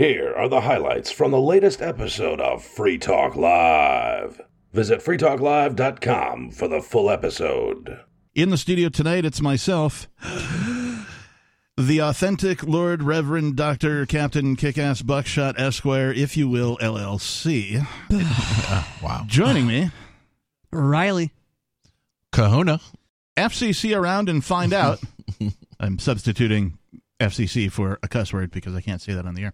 Here are the highlights from the latest episode of Free Talk Live. Visit freetalklive.com for the full episode. In the studio tonight, it's myself, the authentic Lord Reverend Dr. Captain Kickass Buckshot Esquire, if you will, LLC. Wow. Joining me, Riley. Kahuna. FCC around and find out. I'm substituting FCC for a cuss word because I can't say that on the air.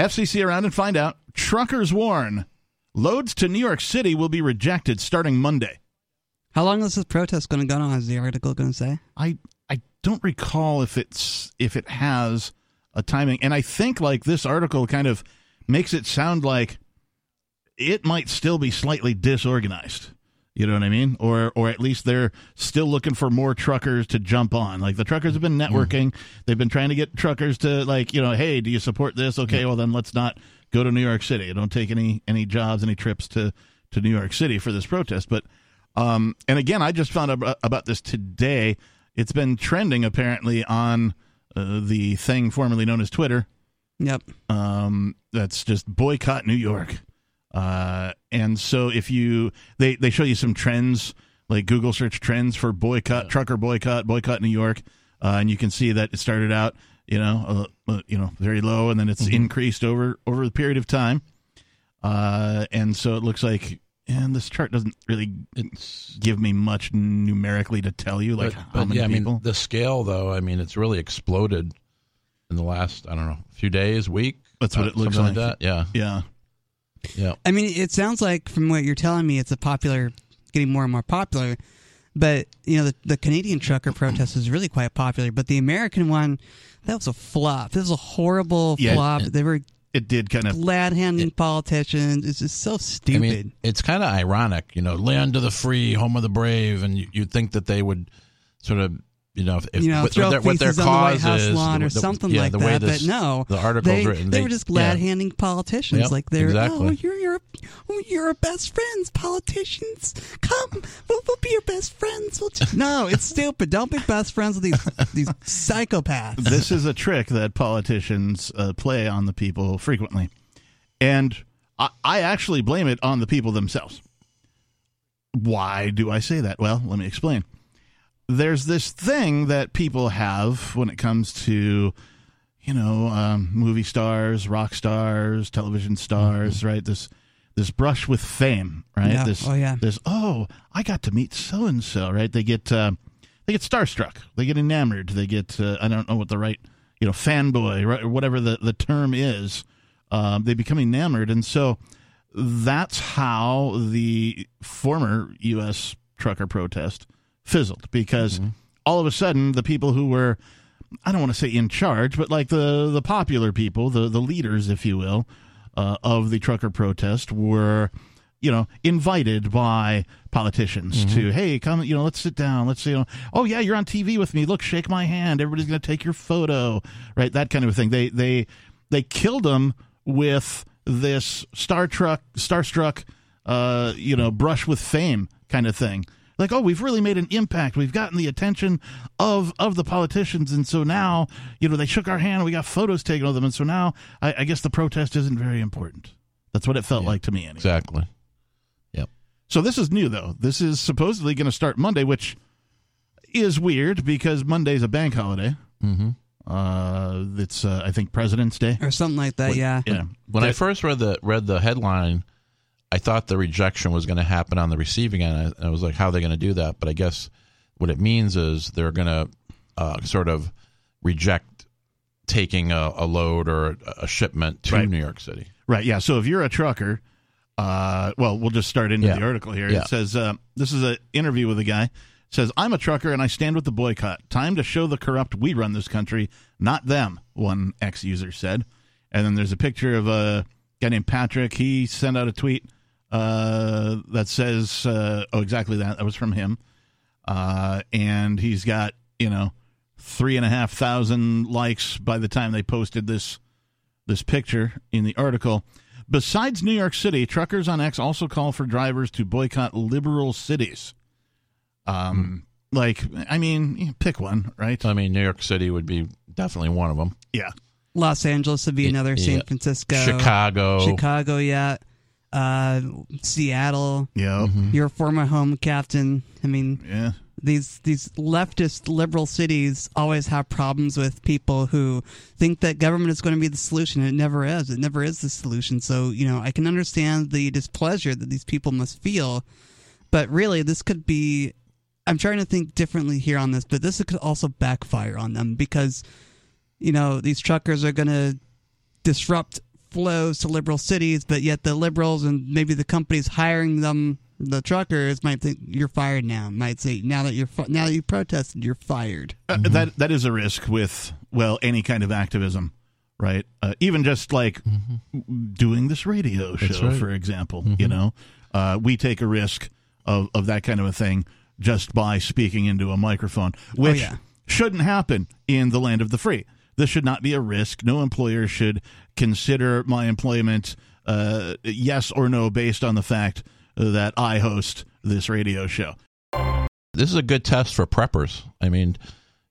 FCC around and find out. Truckers warn loads to New York City will be rejected starting Monday. How long is this protest going to go on? Is the article going to say? I I don't recall if it's if it has a timing, and I think like this article kind of makes it sound like it might still be slightly disorganized. You know what I mean? Or or at least they're still looking for more truckers to jump on. Like the truckers have been networking. They've been trying to get truckers to like, you know, hey, do you support this? Okay, well then let's not go to New York City. Don't take any any jobs, any trips to to New York City for this protest. But um and again, I just found out about this today. It's been trending apparently on uh, the thing formerly known as Twitter. Yep. Um, that's just boycott New York. Uh, and so if you they they show you some trends like Google search trends for boycott trucker boycott boycott New York, uh, and you can see that it started out you know uh, you know very low and then it's increased over over the period of time. Uh, and so it looks like and this chart doesn't really It's give me much numerically to tell you like but, how but many yeah, I people. mean the scale though. I mean, it's really exploded in the last I don't know few days, week. That's what uh, it looks something like. that. Yeah, yeah. Yeah. I mean, it sounds like from what you're telling me, it's a popular, getting more and more popular. But you know, the, the Canadian trucker protest is really quite popular. But the American one, that was a flop. This was a horrible Yeah, flop. it- they were It did kind of glad handing politicians. It's just so I stupid. mean, it's kind of ironic, you know, land of the free, home of the brave, and you, you'd think that they would sort of, you know, if, you know, what, throw what their, what their feces on the White House is, lawn the- or the- something yeah, like the way that. this, but no, the article's they, written, they, they- were just yeah. glad handing politicians Yep, like they're exactly. oh you're your oh, you're our best friends politicians come we'll, we'll be your best friends we'll just... no it's stupid don't be best friends with these these psychopaths this is a trick that politicians uh, play on the people frequently. And I, I actually blame it on the people themselves. Why do I say that? Well, let me explain. There's this thing that people have when it comes to, you know, um, movie stars, rock stars, television stars, right? This this brush with fame, right? Yeah. This, Oh, yeah. This oh, I got to meet so and so, right? They get uh, they get starstruck, they get enamored, they get uh, I don't know what the right you know fanboy, right, or whatever the the term is. Um, they become enamored, and so that's how the former U.S. trucker protest fizzled because all of a sudden the people who were I don't want to say in charge, but like the the popular people, the the leaders, if you will, uh, of the trucker protest were, you know, invited by politicians to, hey, come, you know, let's sit down, let's, you know, oh yeah, you're on TV with me. Look, shake my hand. Everybody's going to take your photo, right? That kind of a thing. They they they killed them with this Star Trek, starstruck, uh, you know, brush with fame kind of thing like oh we've really made an impact. We've gotten the attention of of the politicians. And so now you know they shook our hand we got photos taken of them. And so now i, I guess the protest isn't very important. That's what it felt like to me anyway. Exactly. Yep. so this is new though. This is supposedly going to start monday which is weird because monday's a bank holiday. Mm-hmm. uh it's uh, i think president's day. Or something like that yeah. yeah. When I first read the read the headline, I thought the rejection was going to happen on the receiving end. I, I was like, "How are they going to do that?" But I guess what it means is they're going to uh, sort of reject taking a, a load or a, a shipment to Right. New York City. Right. Yeah. So if you're a trucker, uh, well, we'll just start into Yeah. the article here. Yeah. It says uh, this is an interview with a guy. It says I'm a trucker and I stand with the boycott. Time to show the corrupt we run this country, not them. One ex user said. And then there's a picture of a guy named Patrick. He sent out a tweet uh, that says, uh, "Oh, exactly that. That was from him." Uh, and he's got you know three and a half thousand likes by the time they posted this this picture in the article. Besides New York City, truckers on X also call for drivers to boycott liberal cities. Um, like I mean, pick one, right? I mean, New York City would be definitely one of them. Yeah. Los Angeles would be another. San Francisco, Chicago. Chicago, yeah. Uh, Seattle, Yeah. your former home captain. I mean, Yeah. these these leftist liberal cities always have problems with people who think that government is going to be the solution. It never is. It never is the solution. So you know, I can understand the displeasure that these people must feel, but really, this could be. I'm trying to think differently here on this, but this could also backfire on them because, you know, these truckers are going to disrupt flows to liberal cities, but yet the liberals and maybe the companies hiring them, the truckers, might think you're fired now. Might say now that you're fi- now that you protested, you're fired. Uh, that that is a risk with well any kind of activism, right? Uh, even just like doing this radio show, right. for example. You know, uh, we take a risk of of that kind of a thing just by speaking into a microphone, which yeah. shouldn't happen in the land of the free. This should not be a risk. No employer should consider my employment uh, yes or no based on the fact that I host this radio show. this is a good test for preppers. I mean,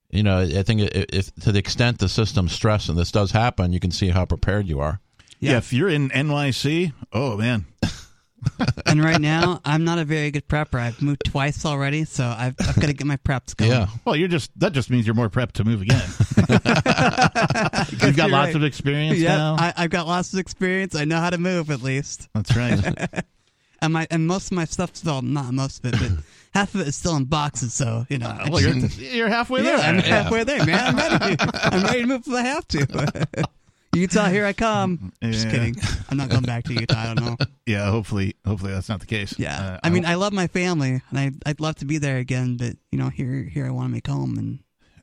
you know, I think if, if to the extent the system's stressed and this does happen, you can see how prepared you are. Yeah. Yeah. if you're in NYC, oh man, and right now, I'm not a very good prepper. I've moved twice already, so I've, I've got to get my preps going. Yeah, Well, you're just that just means you're more prepped to move again. You've got lots right. of experience Yeah, now. I, I've got lots of experience. I know how to move at least. That's right. And my and most of my stuff's still not most of it, but half of it is still in boxes. So you know, I well, you're, you're halfway yeah, there. I'm halfway there, man. I'm ready. I'm ready to move if I have to. Utah, here I come. Just kidding. I'm not going back to Utah. I don't know. yeah, hopefully, hopefully that's not the case. Yeah, Uh, I mean, I love my family, and I I'd love to be there again, but you know, here here I want to make home, and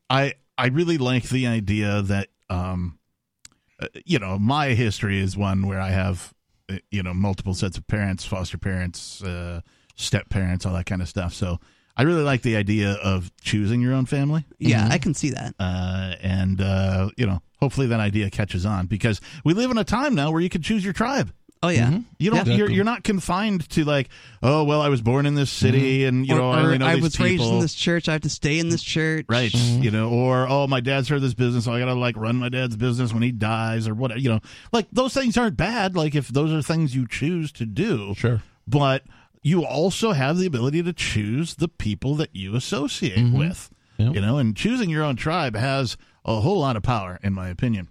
I I really like the idea that um, uh, you know, my history is one where I have uh, you know multiple sets of parents, foster parents, uh, step parents, all that kind of stuff. So I really like the idea of choosing your own family. yeah, I can see that. uh, and uh, you know, hopefully that idea catches on because we live in a time now where you can choose your tribe. Oh yeah, You don't. Yeah. You're, you're not confined to like, oh well, I was born in this city, and you or, know, I or know I these was raised in this church. I have to stay in this church. Right, you know, or oh, my dad started this business, so I gotta like run my dad's business when he dies, or whatever. You know, like those things aren't bad. Like if those are things you choose to do, sure. but you also have the ability to choose the people that you associate with. Yep. You know, and choosing your own tribe has a whole lot of power, in my opinion.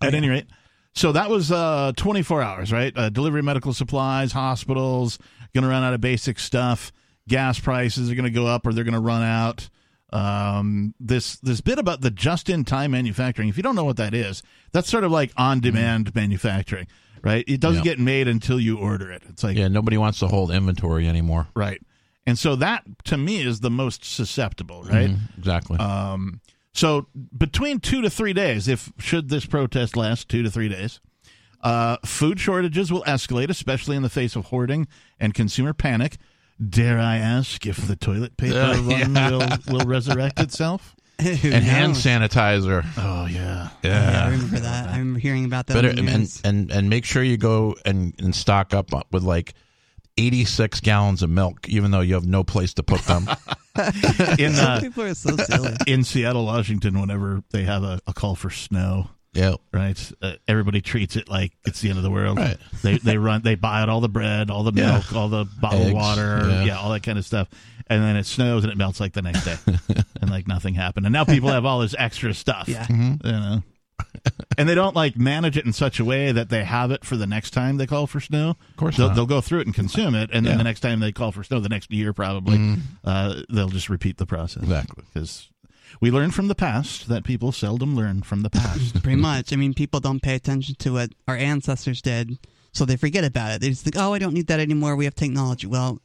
At any rate, so that was uh, 24 hours, right? Uh, delivery, medical supplies, hospitals, going to run out of basic stuff. Gas prices are going to go up, or they're going to run out. Um, this this bit about the just-in-time manufacturing. If you don't know what that is, that's sort of like on-demand manufacturing, right? It doesn't Yeah. get made until you order it. It's like Yeah, nobody wants to hold inventory anymore. right, and so that to me is the most susceptible, right? Mhm, exactly. Um, so between two to three days, if should this protest last two to three days, uh, food shortages will escalate, especially in the face of hoarding and consumer panic. Dare I ask if the toilet paper Uh, run yeah. will, will resurrect itself? Who and hand sanitizer. Oh yeah, Yeah, I remember that. I remember hearing about that. Better and, and and make sure you go and, and stock up with like eighty six gallons of milk, even though you have no place to put them. in Some uh, people are so silly. in Seattle, Washington, whenever they have a, a call for snow, yeah. right? Uh, everybody treats it like it's the end of the world. Right. They they run they buy out all the bread, all the Yeah. milk, all the bottled Eggs, water, yeah. yeah. all that kind of stuff. And then it snows and it melts like the next day, and like nothing happened. And now people have all this extra stuff. Yeah. you know. and they don't like manage it in such a way that they have it for the next time they call for snow. Of course they'll, not. they'll go through it and consume it, and then Yeah. the next time they call for snow, the next year probably, uh, they'll just repeat the process. Exactly. because we learn from the past that people seldom learn from the past. Pretty much. I mean, people don't pay attention to what our ancestors did, so they forget about it. They just think, "Oh, I don't need that anymore. We have technology." Well,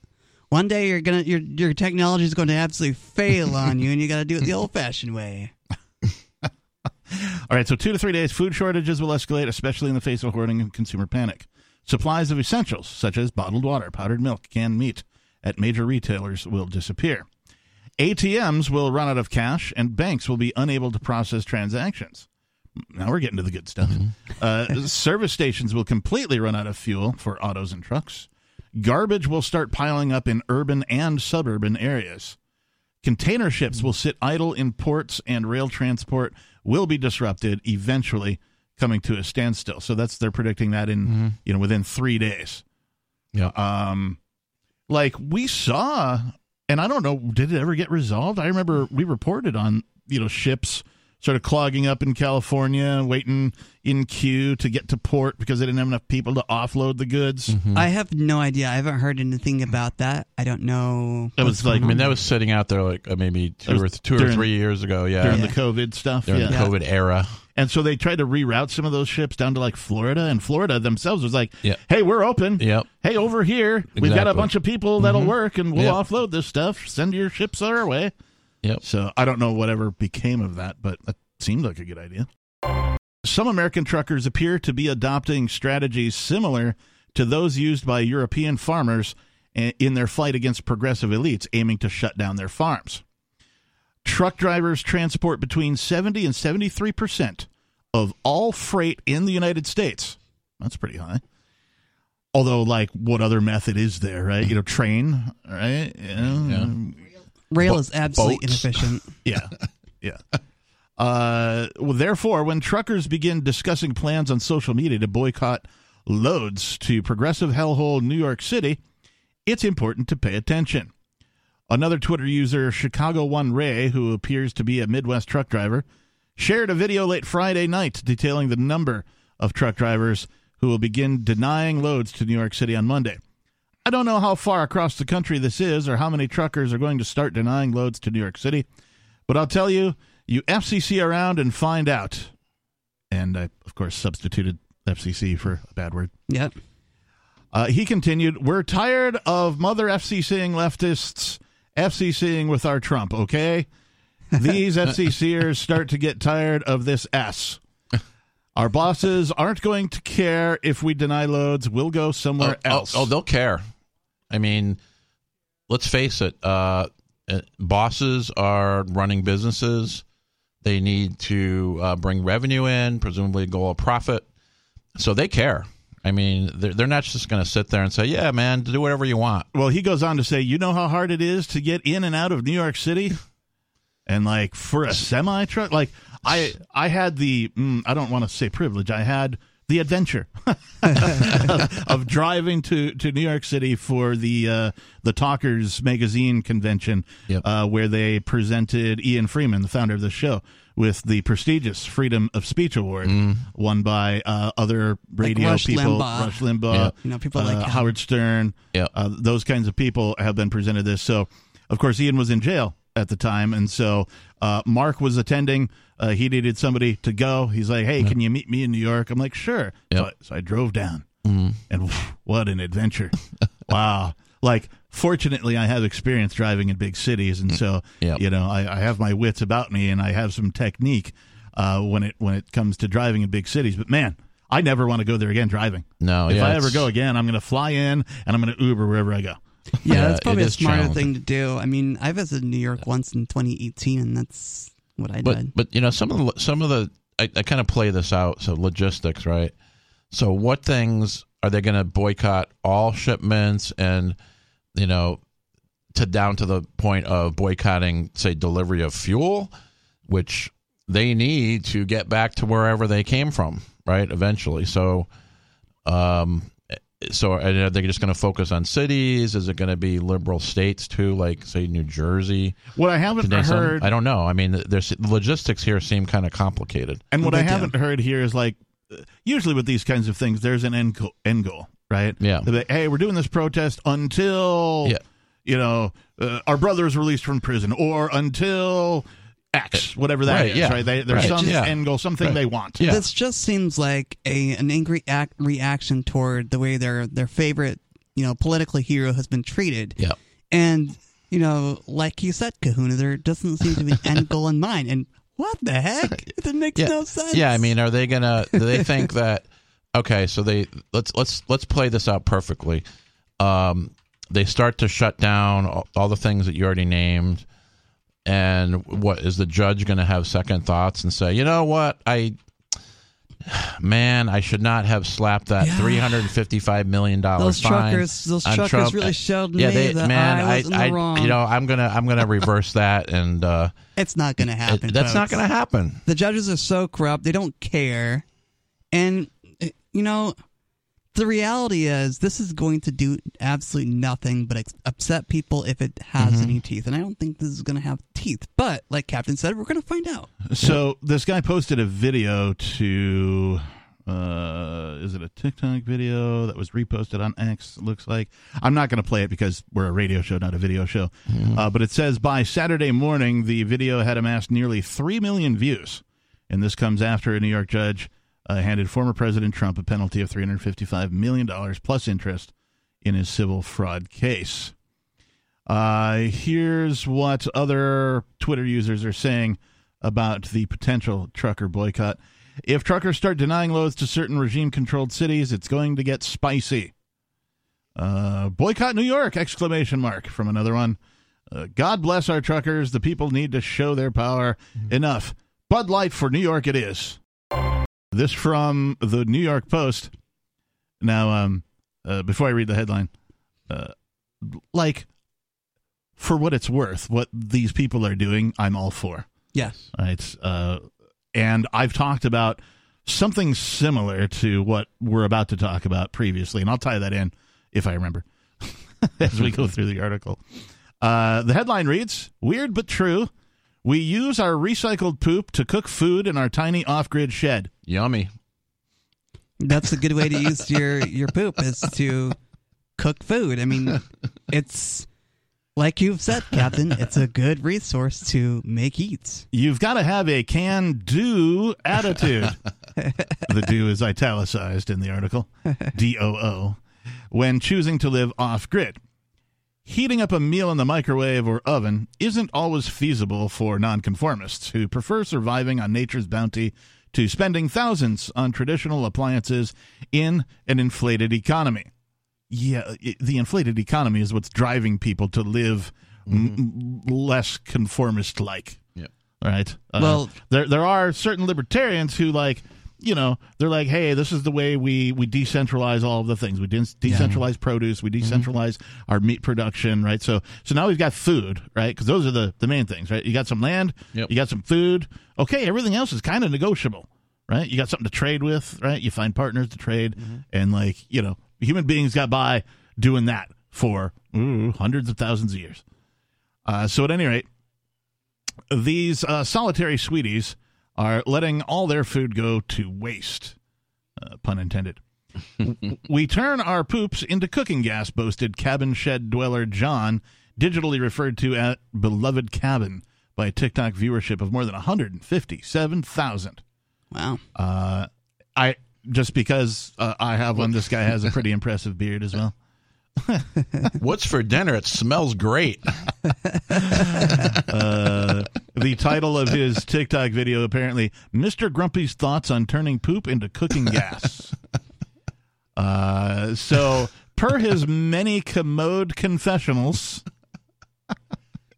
one day you're gonna your your technology is going to absolutely fail on you, and you got to do it the old-fashioned way. All right, so two to three days, food shortages will escalate, especially in the face of hoarding and consumer panic. Supplies of essentials, such as bottled water, powdered milk, canned meat, at major retailers will disappear. ATMs will run out of cash, and banks will be unable to process transactions. Now we're getting to the good stuff. Uh, service stations will completely run out of fuel for autos and trucks. Garbage will start piling up in urban and suburban areas. Container ships will sit idle in ports, and rail transport will be disrupted eventually coming to a standstill. So that's they're predicting that in you know within 3 days. Yeah. Um like we saw and I don't know did it ever get resolved? I remember we reported on, you know, ships sort of clogging up in California, waiting in queue to get to port because they didn't have enough people to offload the goods. Mm-hmm. I have no idea. I haven't heard anything about that. I don't know. That was like I mean, that was sitting out there like uh, maybe two or th- two or three years ago. Yeah, during Yeah. the COVID stuff. during yeah. the COVID era. And so they tried to reroute some of those ships down to like Florida, and Florida themselves was like, Yeah. "Hey, we're open. Yep. Hey, over here, we've got a bunch of people that'll work, and we'll Yep. offload this stuff. Send your ships our way." Yep. So I don't know whatever became of that, but that seemed like a good idea. Some American truckers appear to be adopting strategies similar to those used by European farmers eh, in their fight against progressive elites aiming to shut down their farms. Truck drivers transport between 70 and 73 percent of all freight in the United States. That's pretty high. Although, like, what other method is there, right? You know, train, right? Yeah. Rail Bo- is absolutely boats. inefficient. Yeah. Yeah. Uh, well, therefore, when truckers begin discussing plans on social media to boycott loads to progressive hellhole New York City, it's important to pay attention. Another Twitter user, Chicago One Ray, who appears to be a Midwest truck driver, shared a video late Friday night detailing the number of truck drivers who will begin denying loads to New York City on Monday. I don't know how far across the country this is or how many truckers are going to start denying loads to New York City, but I'll tell you, you FCC around and find out. And I, of course, substituted FCC for a bad word. Yep. Uh, he continued, We're tired of mother FCCing leftists FCCing with our Trump, okay? These FCCers start to get tired of this S. Our bosses aren't going to care if we deny loads. We'll go somewhere oh, else. Oh, oh, they'll care. I mean, let's face it. Uh, uh, bosses are running businesses. They need to uh, bring revenue in, presumably goal of profit. So they care. I mean, they're, they're not just going to sit there and say, "Yeah, man, do whatever you want." Well, he goes on to say, you know how hard it is to get in and out of New York City, and like for a semi truck, like I I had the mm, I don't want to say privilege, I had the adventure of driving to, to New York City for the uh, the Talkers magazine convention, Yep. uh, where they presented Ian Freeman, the founder of the show, with the prestigious Freedom of Speech Award, won by uh, other radio Rush people, Limbaugh. Rush Limbaugh, Yeah. You know, people uh, like him. Howard Stern, Yeah. uh, those kinds of people have been presented this. So, of course, Ian was in jail at the time, and so uh, Mark was attending. Uh, he needed somebody to go. He's like, "Hey, can you meet me in New York?" I'm like, "Sure." So, Yep. I, so I drove down, and what an adventure! wow. Like, fortunately, I have experience driving in big cities, and so Yep. you know, I, I have my wits about me, and I have some technique uh, when it when it comes to driving in big cities. But man, I never want to go there again driving. No, if yeah, I ever go again, I'm going to fly in and I'm going to Uber wherever I go. Yeah, Yeah, that's probably it a is smarter thing to do. I mean, I visited New York once in 2018, and that's what I but did. but you know some of the some of the I, I kind of play this out so logistics right so what things are they going to boycott all shipments and you know to down to the point of boycotting say delivery of fuel which they need to get back to wherever they came from right eventually. So um so are they just going to focus on cities? Is it going to be liberal states too like say new jersey? What I haven't Today, some- heard, I don't know. I mean, there's the logistics here seem kind of complicated. and what They I haven't heard here is like, uh, usually with these kinds of things, there's an end goal, end goal right? Yeah. They'll like, hey, we're doing this protest until, Yeah. you know, uh, our brother is released from prison, or until X, whatever that is, Right, yeah. right? They, there's Right, some yeah. end goal, something Right. they want. Yeah. This just seems like a an angry act, reaction toward the way their their favorite you know political hero has been treated. Yeah. And you know, like you said, Kahuna, there doesn't seem to be an end goal in mind. And what the heck? It makes Yeah. no sense. Yeah, I mean, are they gonna? Do they think that? Okay, so they let's let's let's play this out perfectly. Um, they start to shut down all, all the things that you already named, and what is the judge going to have second thoughts and say, you know what, I Man, I should not have slapped that Yeah. three hundred and fifty-five million dollars Those fine truckers- those on truckers Trump. really showed yeah, me they, that man, I was in the wrong. you know, I'm gonna, I'm gonna reverse that, and uh, It's not going to it- happen. that's not gonna happen. The judges are so corrupt; they don't care. And you know, the reality is, this is going to do absolutely nothing but ex- upset people if it has Mm-hmm. any teeth. And I don't think this is going to have teeth. But like Captain said, we're going to find out. So this guy posted a video to uh is it a TikTok video that was reposted on X looks like I'm not going to play it because we're a radio show not a video show uh, but it says by Saturday morning the video had amassed nearly 3 million views and this comes after a New York judge uh, handed former President Trump a penalty of 355 million dollars plus interest in his civil fraud case uh, here's what other Twitter users are saying about the potential trucker boycott. If truckers start denying loads to certain regime controlled cities, it's going to get spicy. Uh, boycott New York! Exclamation mark from another one. Uh, God bless our truckers. The people need to show their power. Enough. Bud Light for New York it is. This from the New York Post. Now, um, uh, before I read the headline, uh, like, for what it's worth, what these people are doing, I'm all for. Yes. Right. Uh, and I've talked about something similar to what we're about to talk about previously, and I'll tie that in if I remember as we go through the article. Uh, the headline reads Weird but true. We use our recycled poop to cook food in our tiny off grid shed. Yummy. That's a good way to use your your poop is to cook food. I mean, it's like you've said, Captain. It's a good resource to make eats. You've got to have a can do attitude. the do is italicized in the article. D O O. When choosing to live off grid. Heating up a meal in the microwave or oven isn't always feasible for nonconformists who prefer surviving on nature's bounty to spending thousands on traditional appliances in an inflated economy. Yeah, i- the inflated economy is what's driving people to live m- m- less conformist like Yep. right? Uh, Well- there there are certain libertarians who like you know they're like, hey, this is the way we we decentralize all of the things. We de- decentralize produce, we decentralize our meat production, right? So so now we've got food, right? Because those are the the main things, right? You got some land, Yep. you got some food. Okay, everything else is kind of negotiable, right? You got something to trade with, right? You find partners to trade, and like you know, human beings got by doing that for ooh, hundreds of thousands of years. Uh, so at any rate, these uh, solitary sweeties are letting all their food go to waste. Uh, pun intended. we turn our poops into cooking gas, boasted cabin shed dweller John, digitally referred to at Beloved Cabin by a TikTok viewership of more than 157,000. Wow. Uh, I just because uh, I have one, this guy has a pretty impressive beard as well. What's for dinner? It smells great. Uh, the title of his TikTok video apparently Mr. Grumpy's thoughts on turning poop into cooking gas. Uh, so per his many commode confessionals,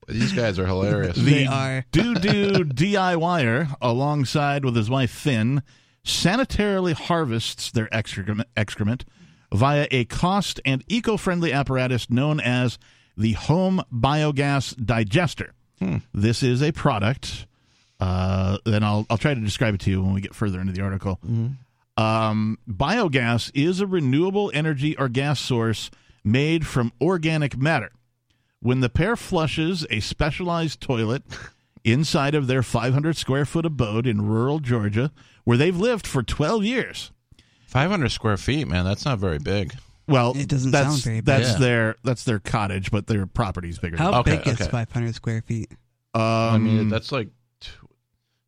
These guys are hilarious. the They are. doo doo DIYer, alongside with his wife Finn, sanitarily harvests their excrement, excrement via a cost and eco friendly apparatus known as the Home Biogas Digester. This is a product, uh, and I'll, I'll try to describe it to you when we get further into the article. Um, biogas is a renewable energy or gas source made from organic matter. When the pair flushes a specialized toilet inside of their 500 square foot abode in rural Georgia, where they've lived for 12 years. 500 square feet, man. That's not very big. Well, It doesn't that's, sound very big. That's Yeah. their that's their cottage, but their property's bigger. How Okay, big is okay. 500 square feet? um, I mean, that's like tw-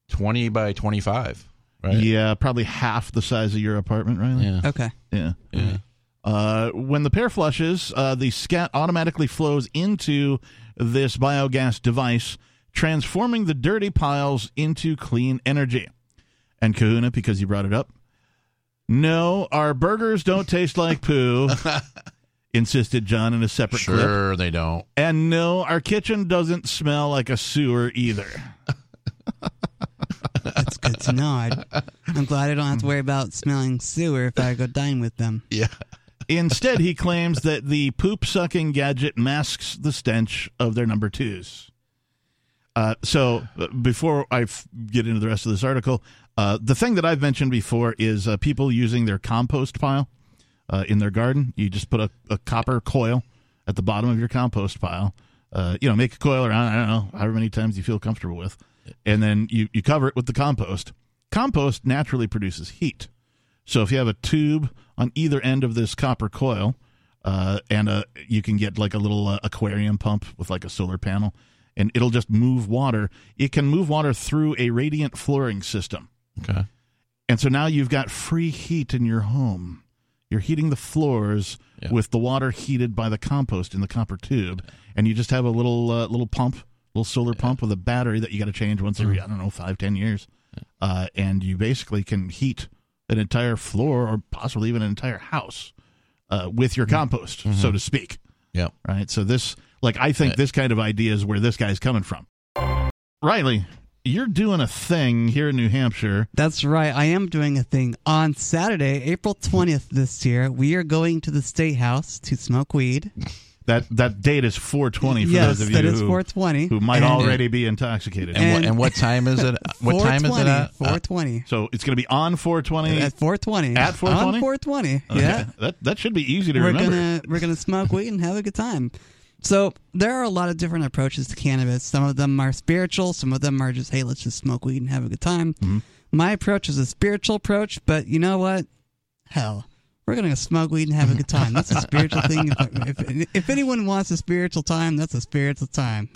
20 by 25, right? yeah, probably half the size of your apartment, Riley. Yeah. Okay. Yeah. Yeah. Uh, when the pair flushes, uh, the scat automatically flows into this biogas device, transforming the dirty piles into clean energy. And Kahuna, because you brought it up, no, our burgers don't taste like poo, insisted John in a separate clip. Sure, they don't. And no, our kitchen doesn't smell like a sewer either. That's good to know. I, I'm glad I don't have to worry about smelling sewer if I go dine with them. Yeah. Instead, he claims that the poop sucking gadget masks the stench of their number twos. Uh, so, uh, before I f- get into the rest of this article, uh, the thing that I've mentioned before is uh, people using their compost pile uh, in their garden. You just put a, a copper coil at the bottom of your compost pile. Uh, you know, make a coil around, I don't know, however many times you feel comfortable with. And then you, you cover it with the compost. Compost naturally produces heat. So if you have a tube on either end of this copper coil, uh, and uh, you can get like a little uh, aquarium pump with like a solar panel, and it'll just move water. It can move water through a radiant flooring system. Okay. And so now you've got free heat in your home. You're heating the floors Yeah. with the water heated by the compost in the copper tube, and you just have a little uh, little pump, little solar pump with a battery that you got to change once every I don't know five ten years, uh, and you basically can heat an entire floor or possibly even an entire house uh, with your compost, so to speak. Yeah. Right. So this, like, I think this kind of idea is where this guy's coming from. Riley, you're doing a thing here in New Hampshire. That's right. I am doing a thing on Saturday, April 20th this year. We are going to the State House to smoke weed. That that date is 420 for yes, those of you that is who, 420. who might And- already be intoxicated. And, what, And- and what time is it? What time is it at? 420. so it's going to be on 420. At 420. At 420? On 420. Okay. Yeah. That that should be easy to we're remember. gonna we're gonna smoke weed and have a good time. So there are a lot of different approaches to cannabis. Some of them are spiritual. Some of them are just hey, let's just smoke weed and have a good time. Mm-hmm. My approach is a spiritual approach, but you know what? Hell, we're gonna smoke weed and have a good time. That's a spiritual thing. If, if, if anyone wants a spiritual time, that's a spiritual time.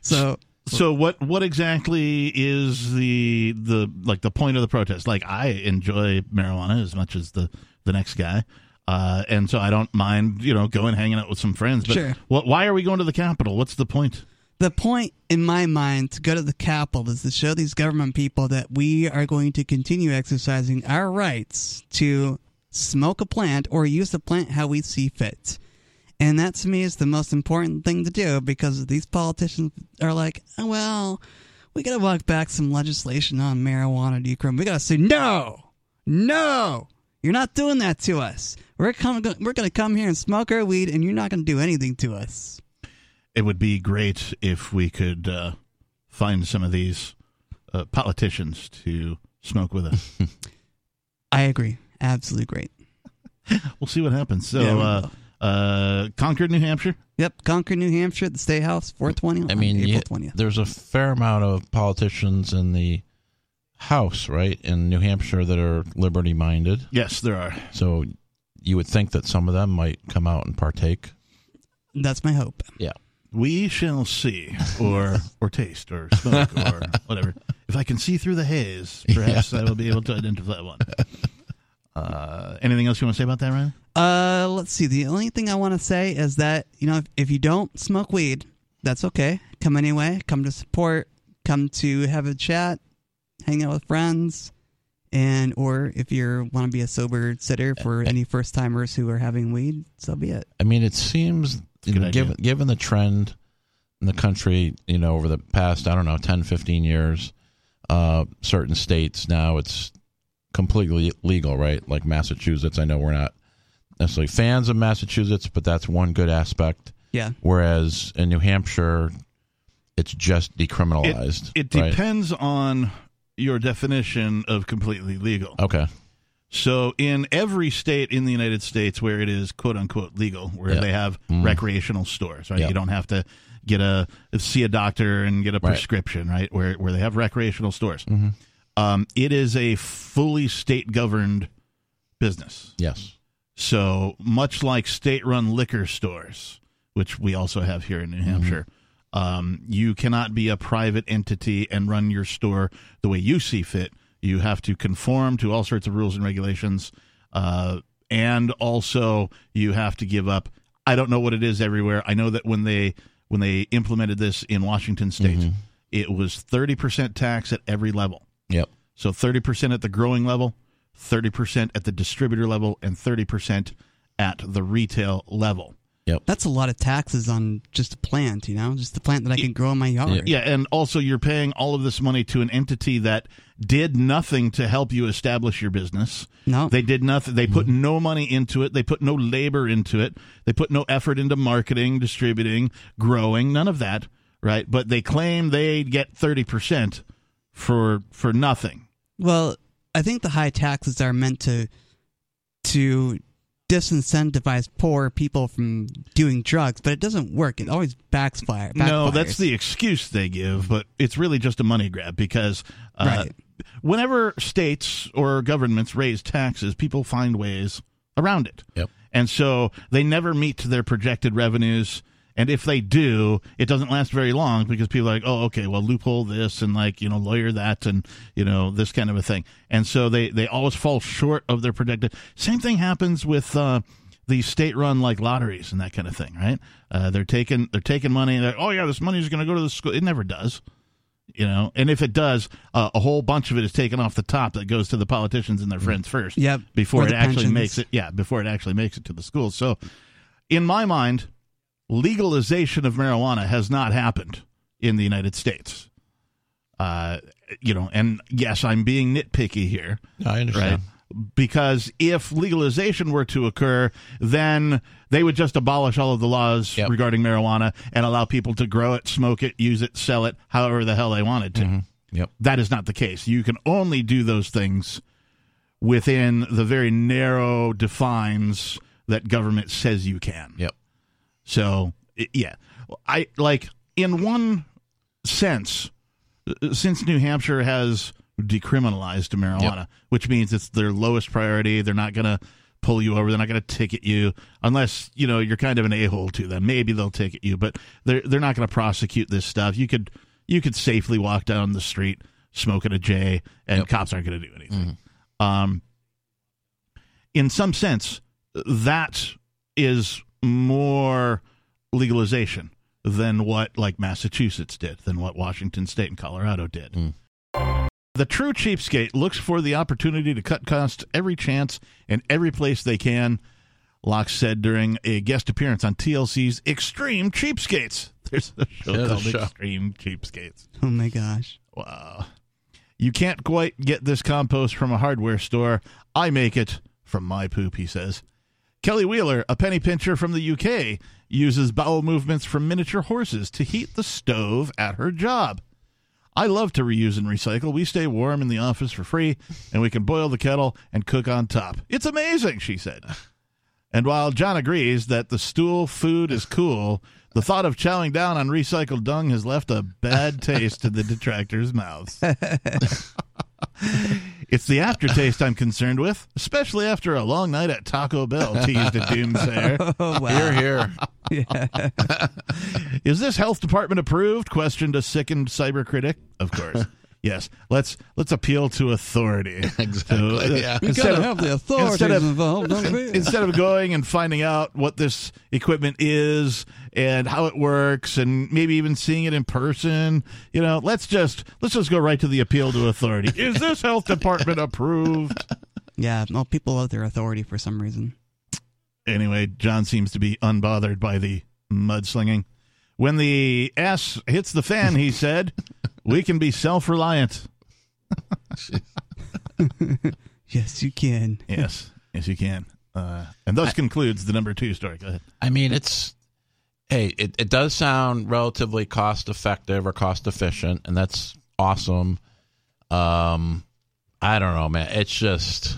So So what what exactly is the the like the point of the protest? Like I enjoy marijuana as much as the the next guy. Uh, and so I don't mind, you know, going hanging out with some friends. But Sure. what, why are we going to the Capitol? What's the point? the point in my mind to go to the Capitol is to show these government people that we are going to continue exercising our rights to smoke a plant or use the plant how we see fit. And that to me is the most important thing to do because these politicians are like, oh, well, we got to walk back some legislation on marijuana decrim. We got to say, no, no, you're not doing that to us. We're, come, we're going to come here and smoke our weed, and you're not going to do anything to us. It would be great if we could uh, find some of these uh, politicians to smoke with us. I agree. Absolutely great. we'll see what happens. So, Yeah, we uh, uh, Concord, New Hampshire. Yep, Concord, New Hampshire, the State House, 420 I mean, April you- 20th. there's a fair amount of politicians in the House, right, in New Hampshire that are liberty minded. Yes, there are. So you would think that some of them might come out and partake. That's my hope. Yeah. We shall see, or or taste, or smoke, or whatever. If I can see through the haze, perhaps I will be able to identify one. Uh, anything else you want to say about that, Riley? Uh, let's see. The only thing I want to say is that, you know, if, if you don't smoke weed, that's okay. Come anyway. Come to support. Come to have a chat, hang out with friends. And, or if you want to be a sober sitter for any first timers who are having weed, so be it. I mean, it seems, you know, given, given the trend in the country, you know, over the past, I don't know, 10, 15 years, uh, certain states now it's completely legal, right? Like Massachusetts. I know we're not necessarily fans of Massachusetts, but that's one good aspect. Yeah. Whereas in New Hampshire, it's just decriminalized. It right? depends on your definition of completely legal. Okay. So, in every state in the United States where it is "quote unquote" legal, where Yeah. they have recreational stores, right? Yeah. You don't have to get a see a doctor and get a Right. prescription, right? Where where they have recreational stores, Mm-hmm. Um, it is a fully state governed business. Yes. So much like state-run liquor stores, which we also have here in New Hampshire, um, you cannot be a private entity and run your store the way you see fit. You have to conform to all sorts of rules and regulations, uh, and also you have to give up. I don't know what it is everywhere. I know that when they when they implemented this in Washington State, it was thirty percent tax at every level. Yep. So 30% at the growing level, 30% at the distributor level, and 30% at the retail level. Yep. That's a lot of taxes on just a plant, you know, just a plant that I can grow in my yard. Yeah, and also you're paying all of this money to an entity that did nothing to help you establish your business. No. They did nothing. They put mm-hmm. no money into it. They put no labor into it. They put no effort into marketing, distributing, growing, none of that, right? But they claim they get 30% for for nothing. Well, I think the high taxes are meant to to disincentivize poor people from doing drugs, but it doesn't work. It always backfire. No, that's the excuse they give, but it's really just a money grab because uh, Right. whenever states or governments raise taxes, people find ways around it. Yep. And so they never meet their projected revenues. And if they do, it doesn't last very long because people are like, oh, okay, well, loophole this and like, you know, lawyer that and, you know, this kind of a thing. And so they, they always fall short of their projected. Same thing happens with, uh, the state-run like lotteries and that kind of thing, right? Uh, they're taking they're taking money. And they're, oh yeah, this money is going to go to the school. It never does, you know. And if it does, uh, a whole bunch of it is taken off the top that goes to the politicians and their friends first. Yep. Before it actually pensions. makes it, yeah, before it actually makes it to the schools. So, in my mind, legalization of marijuana has not happened in the United States. Uh, you know, and yes, I'm being nitpicky here I right? understand. Because if legalization were to occur, then they would just abolish all of the laws Yep. regarding marijuana and allow people to grow it, smoke it, use it, sell it, however the hell they wanted to. Yep. That is not the case. You can only do those things within the very narrow defines that government says you can. Yep. So yeah, I like in one sense, uh, since New Hampshire has decriminalized marijuana, which means it's their lowest priority. They're not going to pull you over. They're not going to ticket you unless you know you're kind of an a hole to them. Maybe they'll ticket you, but they're they're not going to prosecute this stuff. You could you could safely walk down the street smoking a J, and cops aren't going to do anything. Um, in some sense, that is more legalization than what like Massachusetts did, than what Washington State and Colorado did. Hmm. The true cheapskate looks for the opportunity to cut costs every chance and every place they can. Locke said during a guest appearance on TLC's Extreme Cheapskates. There's a show There's a called show. Extreme Cheapskates. Oh my gosh. Wow. You can't quite get this compost from a hardware store. I make it from my poop, he says. Kelly Wheeler, a penny pincher from the UK, uses bowel movements from miniature horses to heat the stove at her job. I love to reuse and recycle. We stay warm in the office for free, and we can boil the kettle and cook on top. It's amazing, she said. And while John agrees that the stool food is cool, the thought of chowing down on recycled dung has left a bad taste in the detractors' mouths. it's the aftertaste I'm concerned with, especially after a long night at Taco Bell, teased a doomsayer. Oh wow. Here, here. Is this health department approved? Questioned a sickened cyber critic. Of course. Yes. Let's let's appeal to authority. Exactly, So, uh, yeah. We instead gotta of- have the authorities instead of- involved, don't we? instead of going and finding out what this equipment is and how it works and maybe even seeing it in person you know let's just let's just go right to the appeal to authority is this health department approved yeah, well, people love their authority for some reason. anyway john seems to be unbothered by the mudslinging when the ass hits the fan he said we can be self-reliant Yes, you can. yes yes you can uh, and thus concludes the number two story go ahead I mean, it's hey, it, it does sound relatively cost effective or cost efficient, and that's awesome. Um, I don't know, man. It's just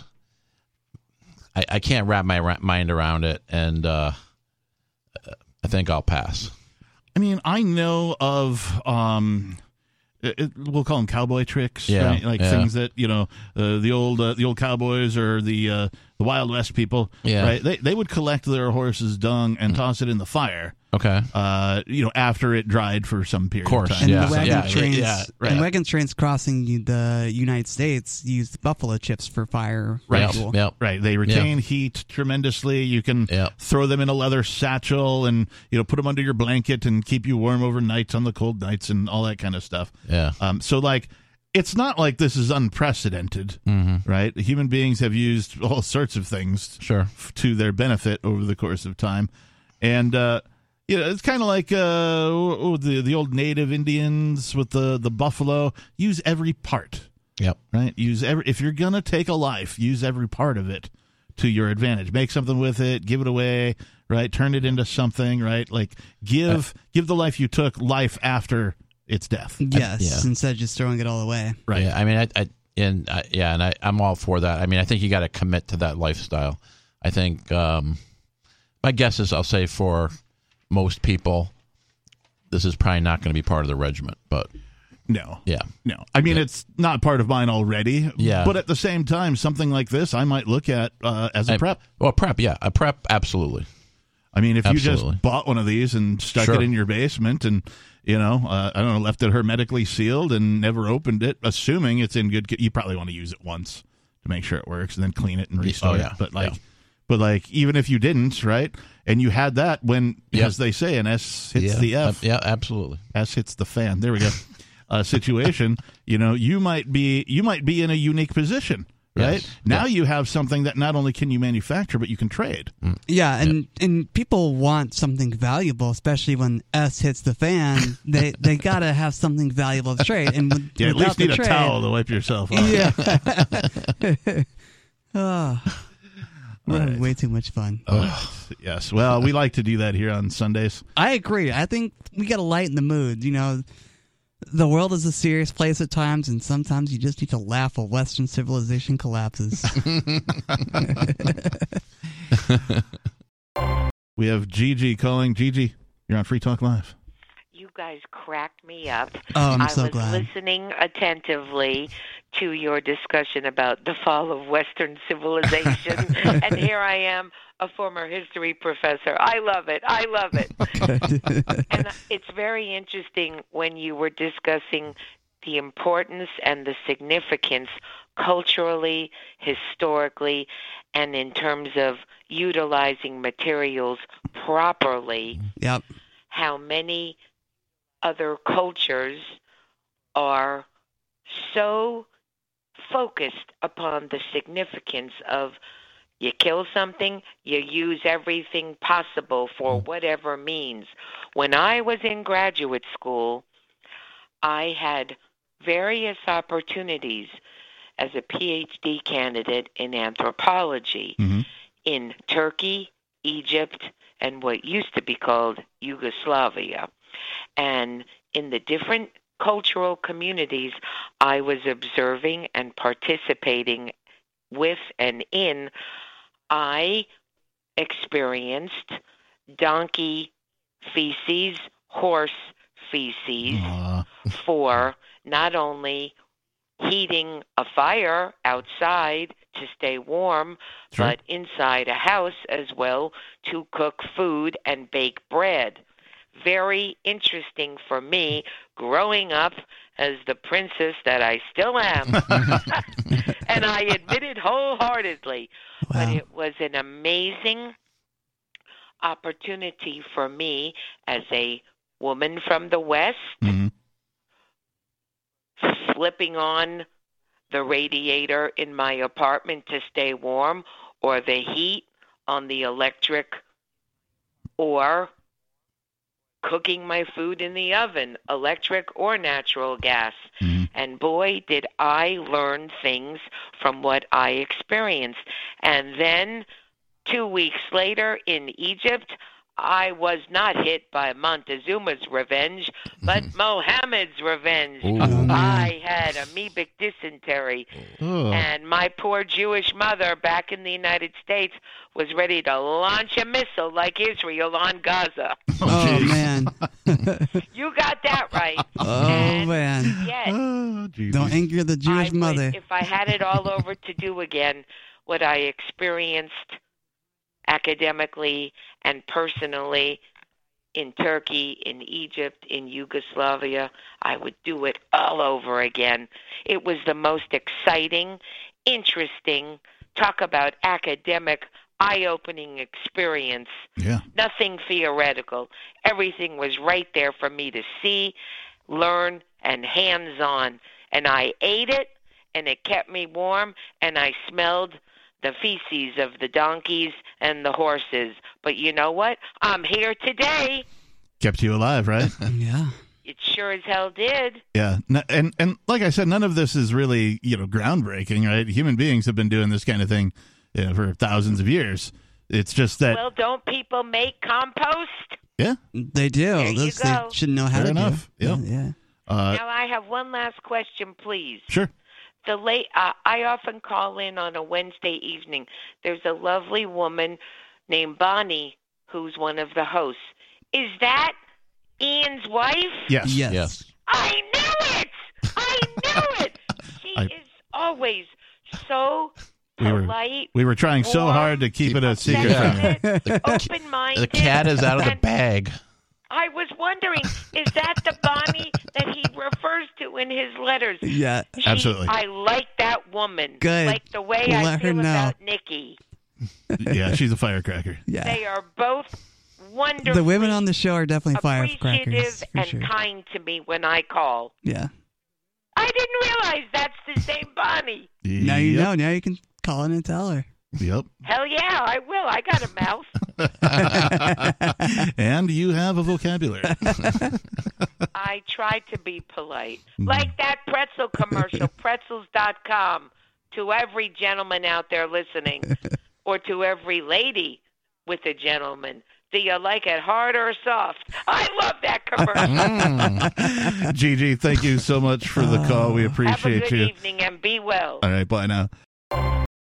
I, I can't wrap my mind around it, and uh, I think I'll pass. I mean, I know of um, it, it- we'll call them cowboy tricks, Yeah, right? Like yeah. things that you know uh, the old uh, the old cowboys or the uh, the Wild West people, Yeah. right? They they would collect their horse's dung and toss it in the fire, Okay. uh, you know, after it dried for some period. Of course, of time. And Yeah, the wagon yeah, trains, yeah, right. and wagon trains crossing the United States used buffalo chips for fire. Right. ritual. Yep. Right, they retain heat tremendously. You can Yep. throw them in a leather satchel and you know put them under your blanket and keep you warm overnight on the cold nights and all that kind of stuff. Yeah. Um, so like, it's not like this is unprecedented, Mm-hmm. right? Human beings have used all sorts of things Sure. f- to their benefit over the course of time, and uh, you know, it's kind of like uh, oh, the the old native Indians with the the buffalo. Use every part, Yep. right? Use every if you're gonna take a life, use every part of it to your advantage. Make something with it, give it away, right? Turn it into something, right? Like give give the life you took life after its death. Yes, yeah. instead of just throwing it all away. Right. Yeah, I mean, I, I and I, yeah, and I, I'm all for that. I mean, I think you got to commit to that lifestyle. I think um, my guess is I'll say for most people, this is probably not going to be part of the regiment. But No. yeah, No, I mean it's not part of mine already. Yeah. but at the same time, something like this I might look at uh, as a I- prep. Well, prep, yeah, a prep, absolutely. I mean, if you just bought one of these and stuck Sure. it in your basement and you know, uh, I don't know, left it hermetically sealed and never opened it, assuming it's in good, you probably want to use it once to make sure it works and then clean it and restore Oh, yeah. it. But like, Yeah. but like, even if you didn't, right, and you had that when, Yeah. as they say, an S hits yeah, the F, yeah, absolutely. S hits the fan. There we go. uh, situation, you know, you might be you might be in a unique position, right? Yes. Now Yeah. you have something that not only can you manufacture, but you can trade. Hmm. Yeah, and and people want something valuable, especially when S hits the fan. they they gotta have something valuable to trade, and with, Yeah, at without least need the a towel to wipe yourself off. Yeah. oh, we're having Right. way too much fun. Oh, Yes. Well, we like to do that here on Sundays. I agree. I think we got to lighten the mood. You know, the world is a serious place at times, and sometimes you just need to laugh while Western civilization collapses. We have Gigi calling. Gigi, you're on Free Talk Live. You guys cracked me up. Oh, I'm I so was glad. listening attentively to your discussion about the fall of Western civilization, and here I am, a former history professor. I love it. I love it. and it's very interesting when you were discussing the importance and the significance culturally, historically, and in terms of utilizing materials properly yep. how many other cultures are so focused upon the significance of you kill something, you use everything possible for whatever means. When I was in graduate school, I had various opportunities as a PhD candidate in anthropology Mhm. in Turkey, Egypt, and what used to be called Yugoslavia. And in the different cultural communities I was observing and participating with and in, I experienced donkey feces, horse feces Uh, for not only heating a fire outside to stay warm, Sure. but inside a house as well to cook food and bake bread. Very interesting for me growing up as the princess that I still am. and I admit it wholeheartedly. But it was an amazing opportunity for me as a woman from the West mhm. flipping on the radiator in my apartment to stay warm or the heat on the electric or cooking my food in the oven, electric or natural gas. Mhm. And boy, did I learn things from what I experienced. And then two weeks later in Egypt, I was not hit by Montezuma's revenge, but mm-hmm. Mohammed's revenge. Ooh. Oh. I had amoebic dysentery, Oh. and my poor Jewish mother back in the United States was ready to launch a missile like Israel on Gaza. Oh, oh geez. man. You got that right. Oh, And man. Yet, Oh, Don't anger the Jewish I would- mother. if I had it all over to do again, what I experienced academically and personally in Turkey, in Egypt, in Yugoslavia, I would do it all over again. It was the most exciting, interesting, talk about academic, eye opening experience Yeah. nothing theoretical. Everything was right there for me to see, learn, and hands on. And I ate it, and it kept me warm, and I smelled the feces of the donkeys and the horses. But you know what? I'm here today. Kept you alive, right? Yeah. It sure as hell did. yeah. And and like I said, none of this is really you know groundbreaking, right? Human beings have been doing this kind of thing you know, for thousands of years. It's just that Well, don't people make compost? yeah. They do. There you Those they go. should know how Fair to enough. do. Yep. Yeah. Uh, now I have one last question, please. sure. The late uh, I often call in on a Wednesday evening. There's a lovely woman named Bonnie who's one of the hosts. Is that Ian's wife? Yes. Yes. Yes. I knew it. I knew it. She I- is always so We were- polite, We were trying so hard to keep it a secret Yeah. from you. open-minded. The cat is out of the bag. I was wondering, is that the Bonnie that he refers to in his letters? Yeah. She- Absolutely. I like that woman. Good. Like the way We'll I let her feel know. about Nikki. Yeah, she's a firecracker. Yeah. They are both wonderful. The women on the show are definitely appreciative firecrackers for and sure. kind to me when I call. Yeah. I didn't realize that's the same Bonnie. Now you Yep. know. Now you can call in and tell her. Yep. Hell yeah, I will. I got a mouth. and you have a vocabulary. I try to be polite. Mm-hmm. Like that pretzel commercial, pretzels.com. To every gentleman out there listening, or to every lady with a gentleman. Do you like it hard or soft? I love that commercial. Gigi, thank you so much for the call. We Have a appreciate good you. evening and be well. All right, bye now.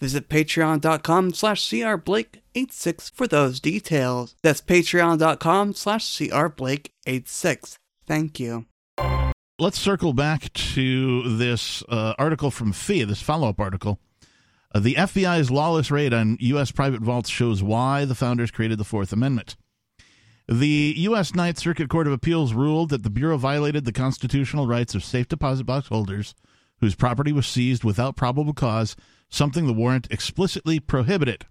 Visit patreon.com slash crblake86 for those details. That's patreon.com slash crblake86. Thank you. Let's circle back to this uh, article from FIA, this follow up article. Uh, the FBI's lawless raid on U.S. private vaults shows why the founders created the Fourth Amendment. The U.S. Ninth Circuit Court of Appeals ruled that the Bureau violated the constitutional rights of safe deposit box holders whose property was seized without probable cause, something the warrant explicitly prohibited.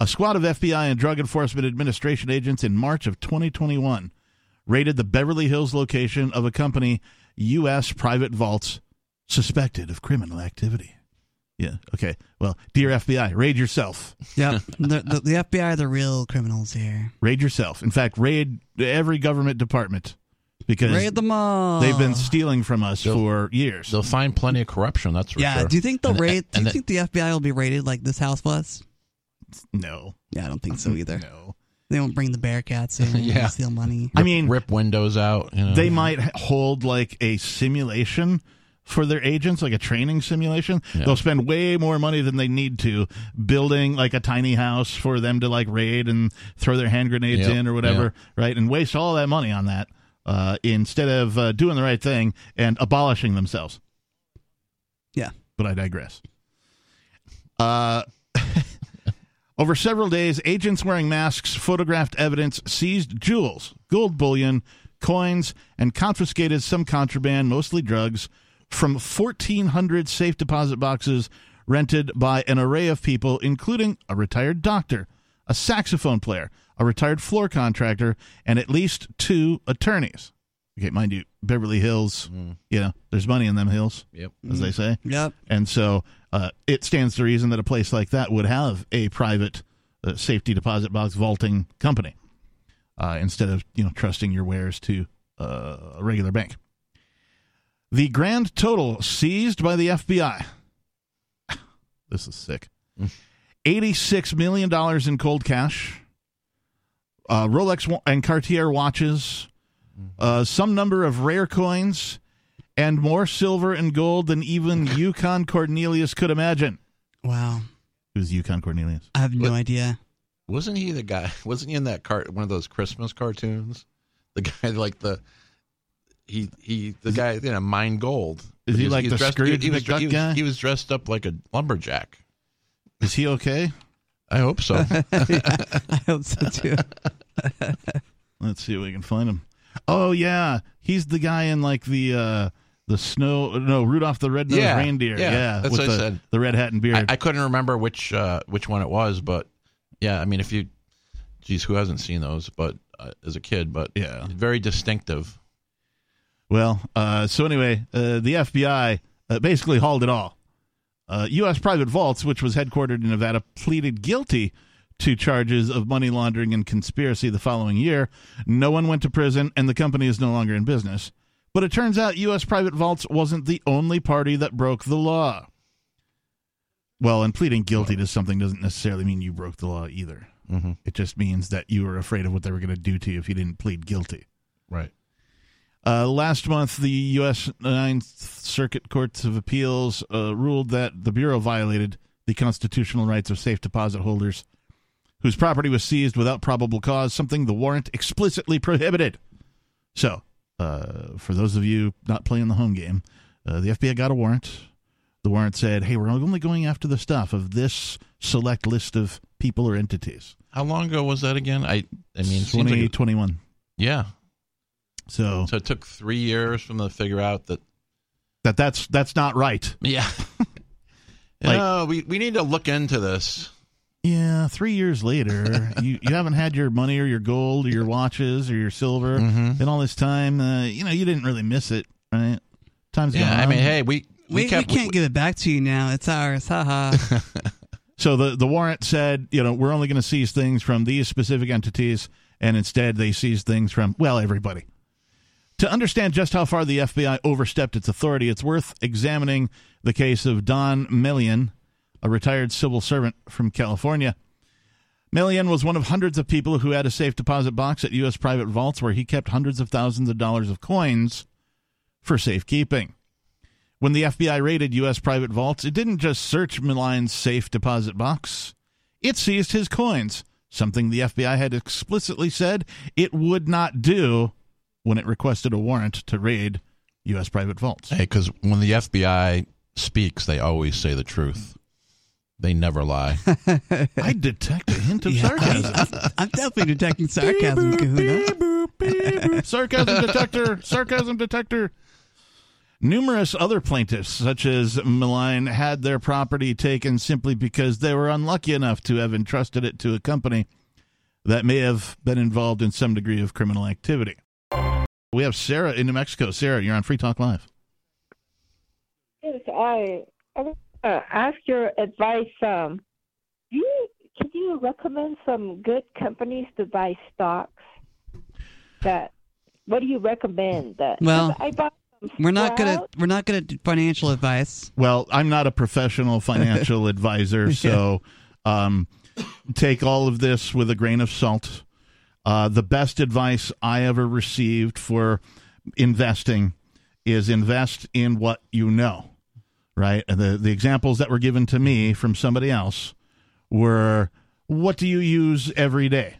A squad of FBI and Drug Enforcement Administration agents in March of 2021 raided the Beverly Hills location of a company, U.S. Private Vaults, suspected of criminal activity. Yeah, okay. Well, dear FBI, raid yourself. Yep. the, the, the FBI are the real criminals here. Raid yourself. In fact, raid every government department because Raid them all. they've been stealing from us They'll- for years. They'll find plenty of corruption. That's for Yeah. sure. Do you think they'll And- raid? Do you the- think the FBI will be raided like this house was? No, Yeah, I don't think so either. no. They won't bring the Bearcats in Yeah. and steal money. I mean, rip windows out? You know? they might hold like a simulation for their agents, like a training simulation. Yeah. They'll spend way more money than they need to building like a tiny house for them to like raid and throw their hand grenades Yep. in or whatever, right? And waste all that money on that uh, instead of uh, doing the right thing and abolishing themselves. Yeah. But I digress. Uh, over several days, agents wearing masks photographed evidence, seized jewels, gold bullion, coins, and confiscated some contraband, mostly drugs, from 1,400 safe deposit boxes rented by an array of people, including a retired doctor, a saxophone player, a retired floor contractor, and at least two attorneys. Okay, mind you, Beverly Hills, you know, there's money in them hills, Yep. as they say. Yep. And so uh, it stands to reason that a place like that would have a private uh, safety deposit box vaulting company uh, instead of you know trusting your wares to uh, a regular bank. The grand total seized by the FBI. this is sick. Eighty-six million dollars in cold cash, uh, Rolex and Cartier watches, uh, some number of rare coins, and more silver and gold than even Yukon Cornelius could imagine. Wow. Who's Yukon Cornelius? I have no What? idea. Wasn't he the guy? Wasn't he in that cart? One of those Christmas cartoons? The guy like the he he the guy you know mine gold. Is he was- like was the dressed, Scrooge he, was, McDuck he was, guy? He was dressed up like a lumberjack. Is he okay? I hope so. I hope so too. Let's see if we can find him. Oh yeah, he's the guy in like the uh the snow. No, Rudolph the Red-Nosed Yeah, Reindeer. yeah, Yeah, that's with what I the, said. the red hat and beard. I, I couldn't remember which uh, which one it was, but yeah, I mean, if you, geez, who hasn't seen those? But uh, as a kid, but Yeah. very distinctive. Well, uh, so anyway, uh, the FBI uh, basically hauled it all. Uh, U.S. Private Vaults, which was headquartered in Nevada, pleaded guilty to charges of money laundering and conspiracy the following year. No one went to prison, and the company is no longer in business. But it turns out U.S. Private Vaults wasn't the only party that broke the law. Well, and pleading guilty to something doesn't necessarily mean you broke the law either. Mm-hmm. It just means that you were afraid of what they were going to do to you if you didn't plead guilty. Right. Uh, last month, the U.S. Ninth Circuit Courts of Appeals uh, ruled that the Bureau violated the constitutional rights of safe deposit holders whose property was seized without probable cause, something the warrant explicitly prohibited. So, uh, for those of you not playing the home game, uh, the FBI got a warrant. The warrant said, hey, we're only going after the stuff of this select list of people or entities. How long ago was that again? I I mean, it seems like it- 2021. yeah. So, So it took three years from them to figure out that. that that's that's not right. Yeah. Like- no, we we need to look into this. Yeah, three years later, you, you haven't had your money or your gold or your watches or your silver Mhm. in all this time. Uh, you know, you didn't really miss it, right? Time's Yeah, gone I on. mean, hey, we We, we, kept can't give it back to you now. It's ours. Haha. So the the warrant said, you know, we're only going to seize things from these specific entities, and instead they seized things from well everybody. To understand just how far the FBI overstepped its authority, it's worth examining the case of Don Mellein, a retired civil servant from California. Mellein was one of hundreds of people who had a safe deposit box at U.S. private vaults where he kept hundreds of thousands of dollars of coins for safekeeping. When the FBI raided U.S. private vaults, it didn't just search Mellein's safe deposit box, it seized his coins, something the FBI had explicitly said it would not do when it requested a warrant to raid U.S. private vaults. Hey, because when the FBI speaks, they always say the truth. They never lie. I detect a hint of Yeah, sarcasm. I'm, I'm definitely detecting sarcasm, Kahuna. sarcasm detector, sarcasm detector. Numerous other plaintiffs, such as Mellein, had their property taken simply because they were unlucky enough to have entrusted it to a company that may have been involved in some degree of criminal activity. We have Sarah in New Mexico. Sarah, you're on Free Talk Live. Yes, I, I want to ask your advice. Um, do you, can you recommend some good companies to buy stocks? That what do you recommend? That Well, I bought We're not gonna we're not good at financial advice. Well, I'm not a professional financial advisor, so um, take all of this with a grain of salt. Uh, the best advice I ever received for investing is invest in what you know, right? And the the examples that were given to me from somebody else were, what do you use every day?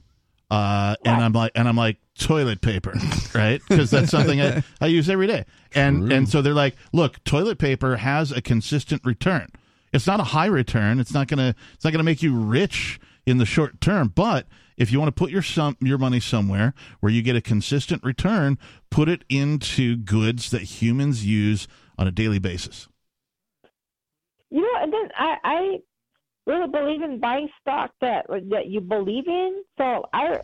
Uh, and I'm like, and I'm like toilet paper, right? Because that's something I, I use every day. And and so they're like, look, toilet paper has a consistent return. It's not a high return. It's not gonna it's not gonna make you rich in the short term. But if you want to put your some your money somewhere where you get a consistent return, put it into goods that humans use on a daily basis. You know, and then I, I really believe in buying stock that that you believe in. So I,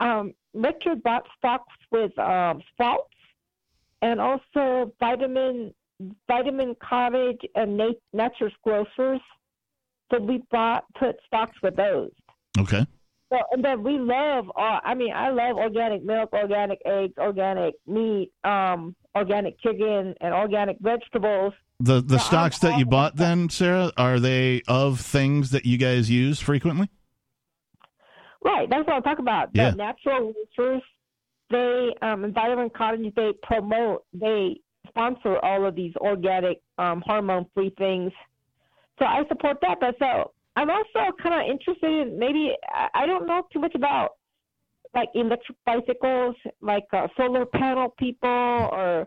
um, Richard bought stocks with um, Sprouts, and also Vitamin Vitamin Cottage and Nat- Nature's Grocers. So we bought put stocks with those. Okay. So and then we love. Uh, I mean, I love organic milk, organic eggs, organic meat, um, organic chicken, and organic vegetables. The the So I'm stocks that you bought then, Sarah, are they of things that you guys use frequently? Right, that's what I'm talking about. Yeah. The natural roofers, they um Environment Cottage, they promote, they sponsor all of these organic, um, hormone free things. So I support that. But so I'm also kind of interested in maybe I, don't know too much about like electric bicycles, like uh, solar panel people, or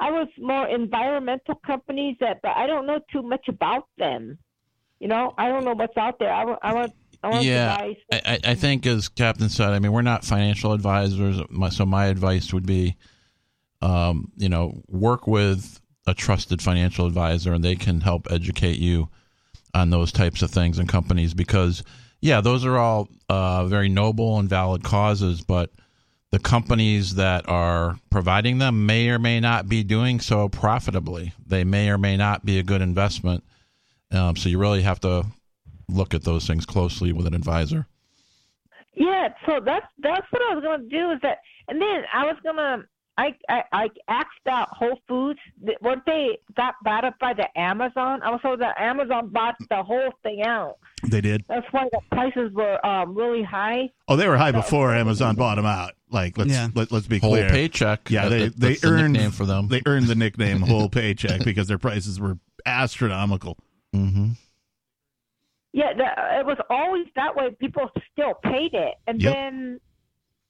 I was more environmental companies that, but I don't know too much about them. You know, I don't know what's out there. I, I want I want yeah. I, I- think as Captain said, I mean, we're not financial advisors, my- so my advice would be, um, you know, work with a trusted financial advisor, and they can help educate you on those types of things and companies because, yeah, those are all uh, very noble and valid causes, but the companies that are providing them may or may not be doing so profitably. They may or may not be a good investment. Um, so you really have to look at those things closely with an advisor. Yeah, so that's that's what I was gonna do. Is that, and then I was gonna. I, I I asked out Whole Foods. th- Weren't they got bought up by the Amazon? Also, the Amazon bought the whole thing out. They did. That's why the prices were um really high. Oh, they were high before Amazon bought them out. Like let's Yeah. let, let's be Whole clear. Whole paycheck. Yeah, they that- they that's the earned nickname for them. They earned the nickname whole paycheck because their prices were astronomical. hmm Yeah, the, it was always that way. People still paid it, and Yep. then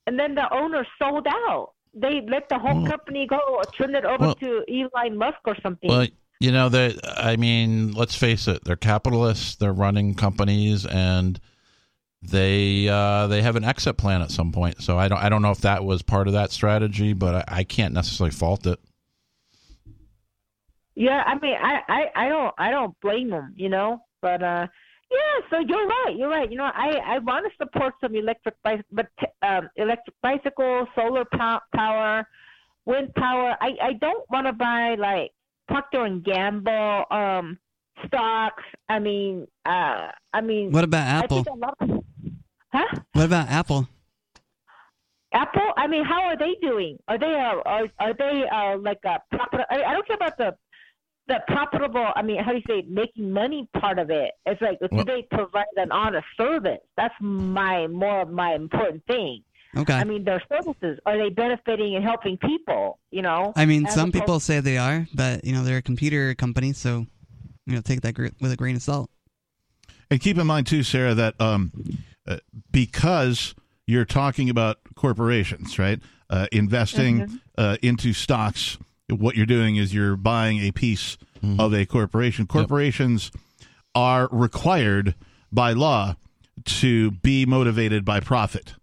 and then the owner sold out. They let the whole Well- company go, or turn it over Well- to Elon Musk or something. Well, you know that. I mean, let's face it. They're capitalists. They're running companies, and they uh, they have an exit plan at some point. So I don't I don't know if that was part of that strategy, but I, I can't necessarily fault it. Yeah, I mean, I, I, I don't, I don't blame them, you know. But uh, yeah, so you're right, you're right. You know, I, I want to support some electric bicycle, but um, electric bicycle, solar pow- power, wind power. I, I don't want to buy like Procter and Gamble um stocks. I mean, uh, I mean, What about Apple? think a lot of, huh? What about Apple? Apple? I mean, how are they doing? Are they uh, are are they uh, like a profit? I, I don't care about the the profitable. I mean, how do you say making money part of it? It's like Well- do they provide an honest service? That's my more of my important thing. Okay. I mean, their services are they benefiting and helping people? You know. I mean, as some opposed- people say they are, but you know they're a computer company, so you know take that gr- with a grain of salt. And keep in mind too, Sarah, that um, uh, because you're talking about corporations, right? Uh, investing uh, into stocks. What you're doing is you're buying a piece of a corporation. Corporations are required by law to be motivated by profit,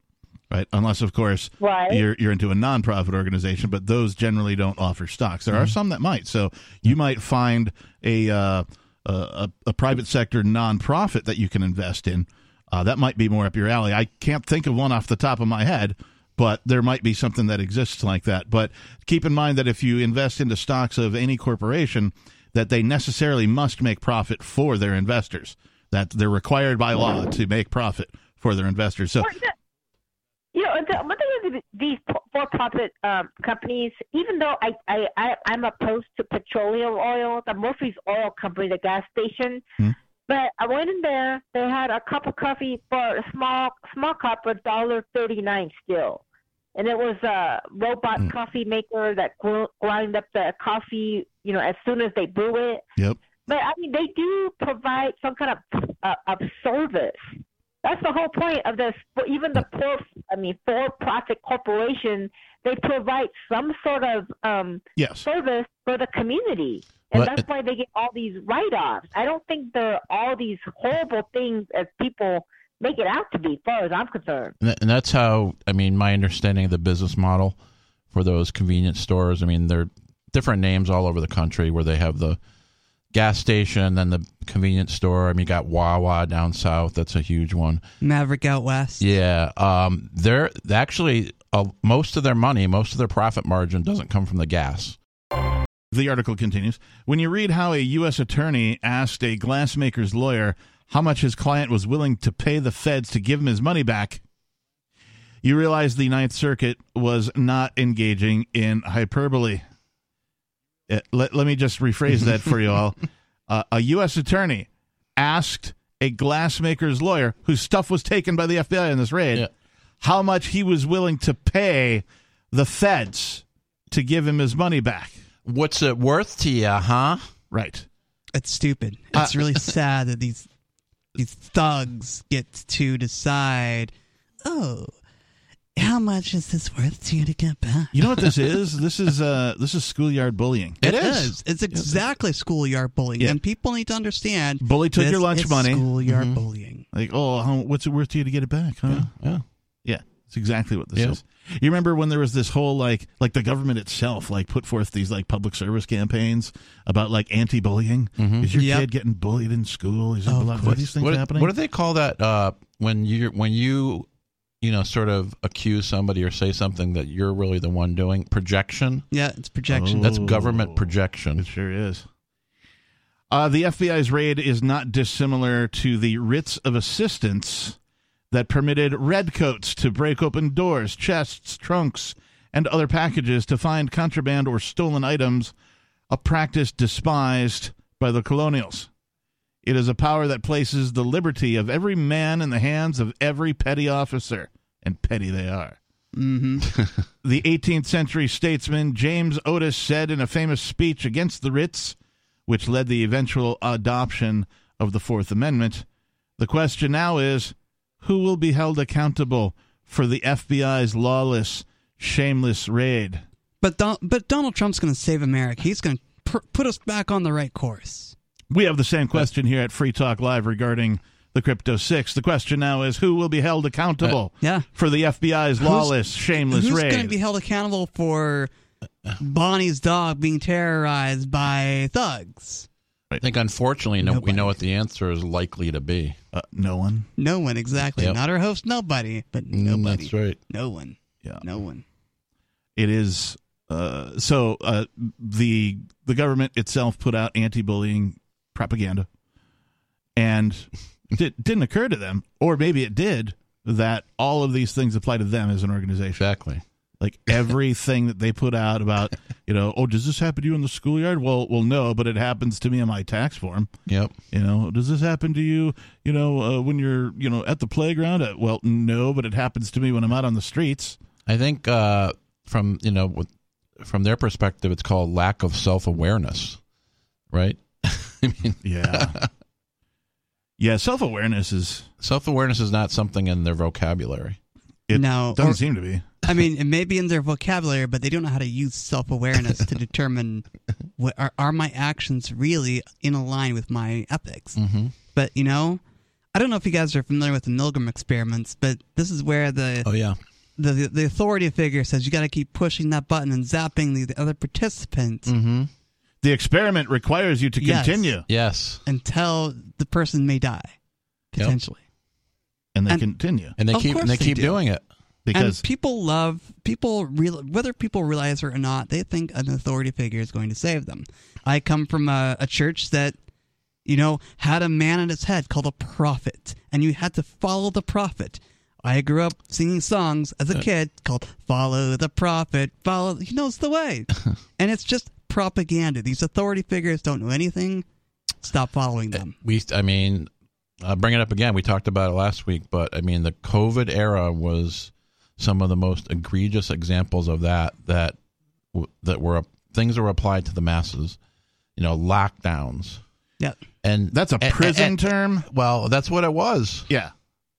right? Unless, of course, Right. you're you're into a nonprofit organization, but those generally don't offer stocks. There are some that might. So you might find a uh, a, a, a private sector nonprofit that you can invest in. Uh, that might be more up your alley. I can't think of one off the top of my head, but there might be something that exists like that. But keep in mind that if you invest into stocks of any corporation, that they necessarily must make profit for their investors. That they're required by law to make profit for their investors. So You know, the, one thing is these for-profit um, companies, even though I, I, I, I'm opposed to petroleum oil, the Murphy's Oil Company, the gas station, Hmm. but I went in there, they had a cup of coffee for a small small cup for dollar thirty nine still. And it was a robot Hmm. coffee maker that gr- grind up the coffee, you know, as soon as they brew it. Yep. But I mean, they do provide some kind of uh, of service. That's the whole point of this. For even the poor, I mean, for-profit corporation, they provide some sort of um, yes, service for the community, and Well, that's it- why they get all these write-offs. I don't think they're all these horrible things as people make it out to be, as far as I'm concerned. And that's how I mean my understanding of the business model for those convenience stores. I mean, they're different names all over the country where they have the gas station, then the convenience store. I mean, you got Wawa down south. That's a huge one. Maverick out west. Yeah, um, they're actually uh, most of their money, most of their profit margin doesn't come from the gas. The article continues. When you read how a U.S. attorney asked a glassmaker's lawyer how much his client was willing to pay the feds to give him his money back, you realize the Ninth Circuit was not engaging in hyperbole. Uh, let, let me just rephrase that for you all. Uh, a U.S. attorney asked a glassmaker's lawyer, whose stuff was taken by the FBI in this raid, Yeah. how much he was willing to pay the feds to give him his money back. What's it worth to you, huh? Right. It's stupid. Uh, It's really sad that these these thugs get to decide. Oh, how how much is this worth to you to get back? You know what this is? This is uh this is schoolyard bullying. It It is. is. It's exactly schoolyard bullying, Yeah. and people need to understand. Bully took this your lunch is money. Schoolyard Mhm. bullying. Like, oh, how, what's it worth to you to get it back? Huh? Yeah. yeah. Yeah, it's exactly what this Yep. is. You remember when there was this whole like like the government itself like put forth these like public service campaigns about like anti-bullying. Is your Yep. kid getting bullied in school? Is there Oh, a lot of of these things what, happening? what do they call that uh, when you when you you know sort of accuse somebody or say something that you're really the one doing projection? Yeah, it's projection. Oh. That's government projection. It sure is. Uh, the FBI's raid is not dissimilar to the writs of assistance that permitted redcoats to break open doors, chests, trunks, and other packages to find contraband or stolen items, a practice despised by the colonials. It is a power that places the liberty of every man in the hands of every petty officer, and petty they are. hmm The 18th century statesman James Otis said in a famous speech against the writs, which led the eventual adoption of the Fourth Amendment, the question now is who will be held accountable for the FBI's lawless, shameless raid? But Don- but Donald Trump's going to save America. He's going to pr- put us back on the right course. We have the same question here at Free Talk Live regarding the Crypto Six. The question now is who will be held accountable uh, Yeah. for the FBI's lawless, shameless Who's raid? Who's going to be held accountable for Bonnie's dog being terrorized by thugs? I think unfortunately, no, we know what the answer is likely to be. uh, no one. No one, exactly. Yep. Not our host, nobody, but Mm, nobody. That's right. No one. Yeah. No one. it is uh, so uh, the the government itself put out anti-bullying propaganda and it didn't occur to them or maybe it did that all of these things apply to them as an organization Exactly. Like everything that they put out about you know oh does this happen to you in the schoolyard well well no but it happens to me in my tax form Yep. you know does this happen to you you know uh, when you're you know at the playground uh, well no but it happens to me when i'm out on the streets I think uh, from you know from their perspective, it's called lack of self awareness, right? I mean, yeah yeah self-awareness is self awareness is not something in their vocabulary. It no, doesn't or- seem to be. I mean, it may be in their vocabulary, but they don't know how to use self awareness to determine what are, are my actions really in line with my ethics. Mm-hmm. But you know, I don't know if you guys are familiar with the Milgram experiments, but this is where the Oh yeah. the, the, the authority figure says you got to keep pushing that button and zapping the, the other participants Mm-hmm. The experiment requires you to continue, Yes, until the person may die, Yep. potentially. and they And- continue and they keep and they they keep do. doing it. Because and people love people real whether people realize it or not they think an authority figure is going to save them. I come from a, a church that you know had a man at its head called a prophet and you had to follow the prophet. I grew up singing songs as a uh, kid called follow the prophet follow he knows the way. And it's just propaganda. These authority figures don't know anything. Stop following uh, them. We, I mean, I'll bring it up again. We talked about it last week, but I mean, the COVID era was some of the most egregious examples of that. That that were things that were applied to the masses. You know, lockdowns, yeah and that's a prison and- term. well, that's what it was. Yeah,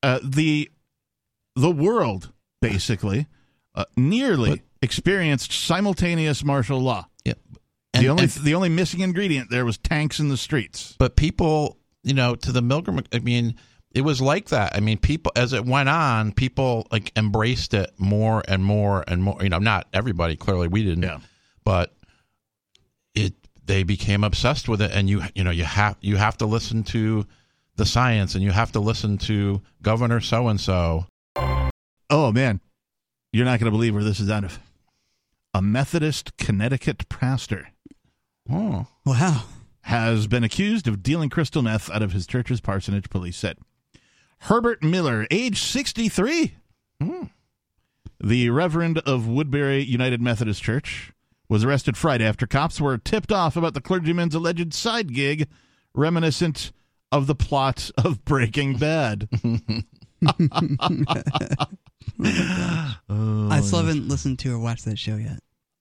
uh, the the world basically uh, nearly But- experienced simultaneous martial law. Yeah, the only the only missing ingredient there was tanks in the streets. but people, you know, to the Milgram, I mean, it was like that. I mean, people as it went on, people like embraced it more and more and more. You know, not everybody. Clearly, we didn't. Yeah. but it they became obsessed with it, and you you know you have you have to listen to the science, and you have to listen to Governor so and so. Oh man, you're not going to believe where this is out of. A Methodist Connecticut pastor Oh, wow has been accused of dealing crystal meth out of his church's parsonage, police said. Herbert Miller, age 63, the Reverend of Woodbury United Methodist Church, was arrested Friday after cops were tipped off about the clergyman's alleged side gig, reminiscent of the plot of Breaking Bad. oh, i still haven't listened to or watched that show yet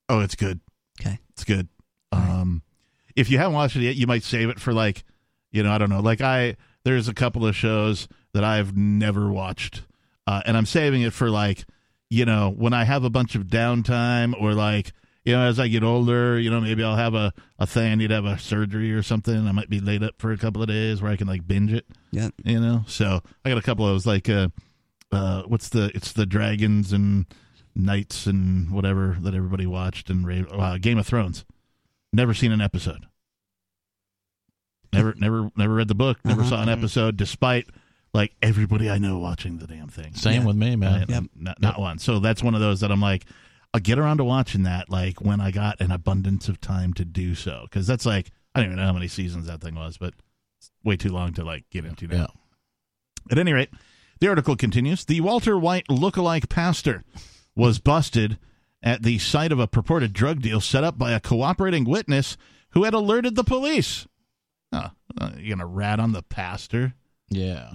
oh, it's good. okay It's good. Um, if you haven't watched it yet, you might save it for like, you know, I don't know. Like I, there's a couple of shows that I've never watched, uh, and I'm saving it for like, you know, when I have a bunch of downtime or like, you know, as I get older, you know, maybe I'll have a, a thing I need to have a surgery or something. I might be laid up for a couple of days where I can like binge it. Yeah. You know, so I got a couple of those like, uh, uh, what's the, it's the dragons and knights and whatever that everybody watched and uh, Game of Thrones. Never seen an episode. Never, never, never read the book. Never Uh-huh. saw an episode, despite like everybody I know watching the damn thing. Same Yeah. with me, man. Right? Not, not one. So that's one of those that I'm like, I'll get around to watching that like when I got an abundance of time to do so. Because that's like I don't even know how many seasons that thing was, but it's way too long to like get into now. Yeah. At any rate, the article continues. The Walter White lookalike pastor was busted at the site of a purported drug deal set up by a cooperating witness who had alerted the police. Oh, uh, you gonna rat on the pastor? Yeah.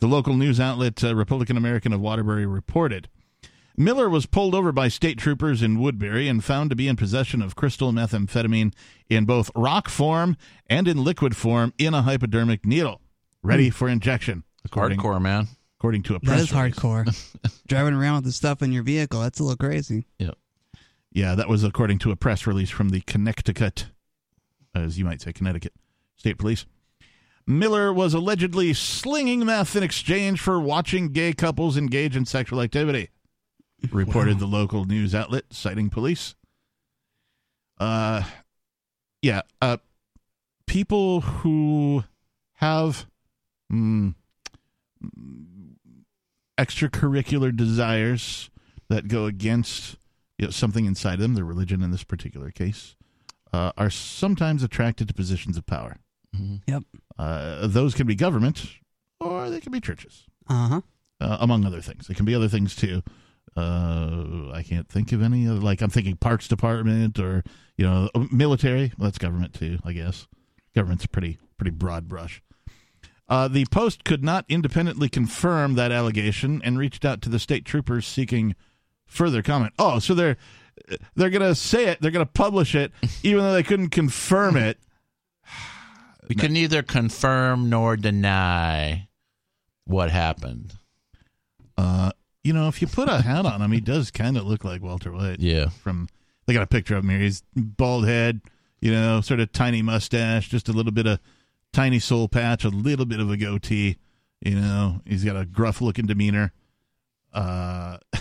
The local news outlet uh, Republican American of Waterbury reported Miller was pulled over by state troopers in Woodbury and found to be in possession of crystal methamphetamine in both rock form and in liquid form in a hypodermic needle, ready for injection. According, Hardcore, man. according to a press is release. hardcore. Driving around with the stuff in your vehicle, that's a little crazy. Yeah. Yeah, that was according to a press release from the Connecticut, as you might say, Connecticut State Police. Miller was allegedly slinging meth in exchange for watching gay couples engage in sexual activity, reported the local news outlet, citing police. Uh, yeah, uh, people who have mm, extracurricular desires that go against you know, something inside them, their religion in this particular case, uh, are sometimes attracted to positions of power. Yep. Uh, those can be government or they can be churches, Uh huh. uh, among other things. They can be other things too. Uh, I can't think of any. Other, like I'm thinking Parks Department or you know military. Well, that's government too, I guess. Government's a pretty pretty broad brush. Uh, the Post could not independently confirm that allegation and reached out to the state troopers seeking further comment. Oh, so they're they're gonna say it, they're gonna publish it, even though they couldn't confirm it. We can neither confirm nor deny what happened. Uh, you know, if you put a hat on him, he does kind of look like Walter White. Yeah. From they got a picture of him here. He's bald head, you know, sort of tiny mustache, just a little bit of tiny soul patch, a little bit of a goatee. You know, he's got a gruff looking demeanor. Uh,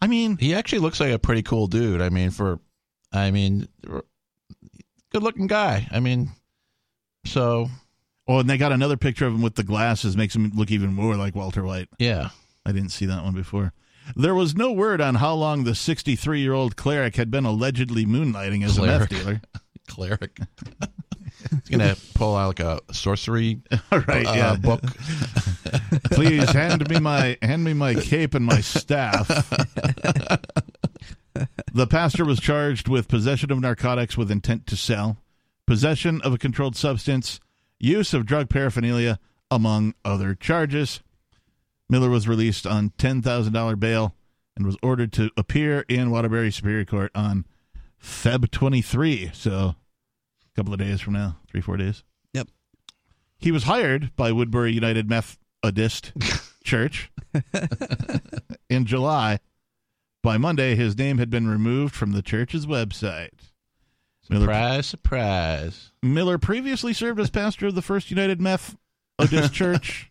I mean, He actually looks like a pretty cool dude. I mean, for, I mean, good looking guy. I mean, so, oh, and they got another picture of him with the glasses, makes him look even more like Walter White. yeah. I didn't see that one before. There was no word on how long the 63 year old cleric had been allegedly moonlighting as Cleric. a meth dealer. Cleric. He's going to pull out like a sorcery right, uh, yeah. book. Please hand me my hand me my cape and my staff. The pastor was charged with possession of narcotics with intent to sell, possession of a controlled substance, use of drug paraphernalia, among other charges. Miller was released on $10,000 bail and was ordered to appear in Waterbury Superior Court on Feb 23. So, a couple of days from now, three, four days. Yep. He was hired by Woodbury United Methodist Church in July. By Monday, his name had been removed from the church's website. Miller, Surprise, surprise. Miller previously served as pastor of the First United Methodist Church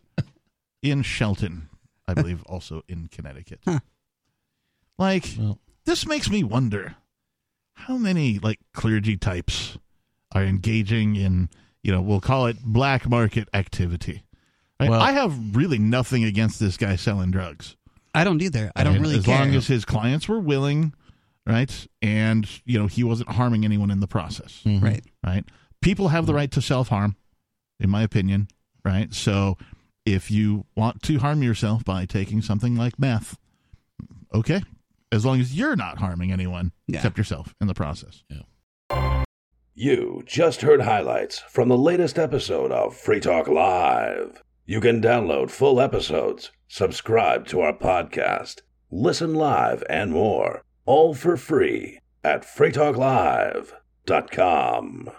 in Shelton, I believe, also in Connecticut. Like, Well- this makes me wonder how many like clergy types are engaging in, you know, we'll call it black market activity. Right? Well- I have really nothing against this guy selling drugs. I don't either. I don't And really as care. long as his clients were willing, right, and you know he wasn't harming anyone in the process, Mhm. right. right? People have the right to self harm, in my opinion, right? So if you want to harm yourself by taking something like meth, okay, as long as you're not harming anyone Yeah. except yourself in the process. Yeah. You just heard highlights from the latest episode of Free Talk Live. You can download full episodes, subscribe to our podcast, listen live, and more, all for free at freetalklive.com.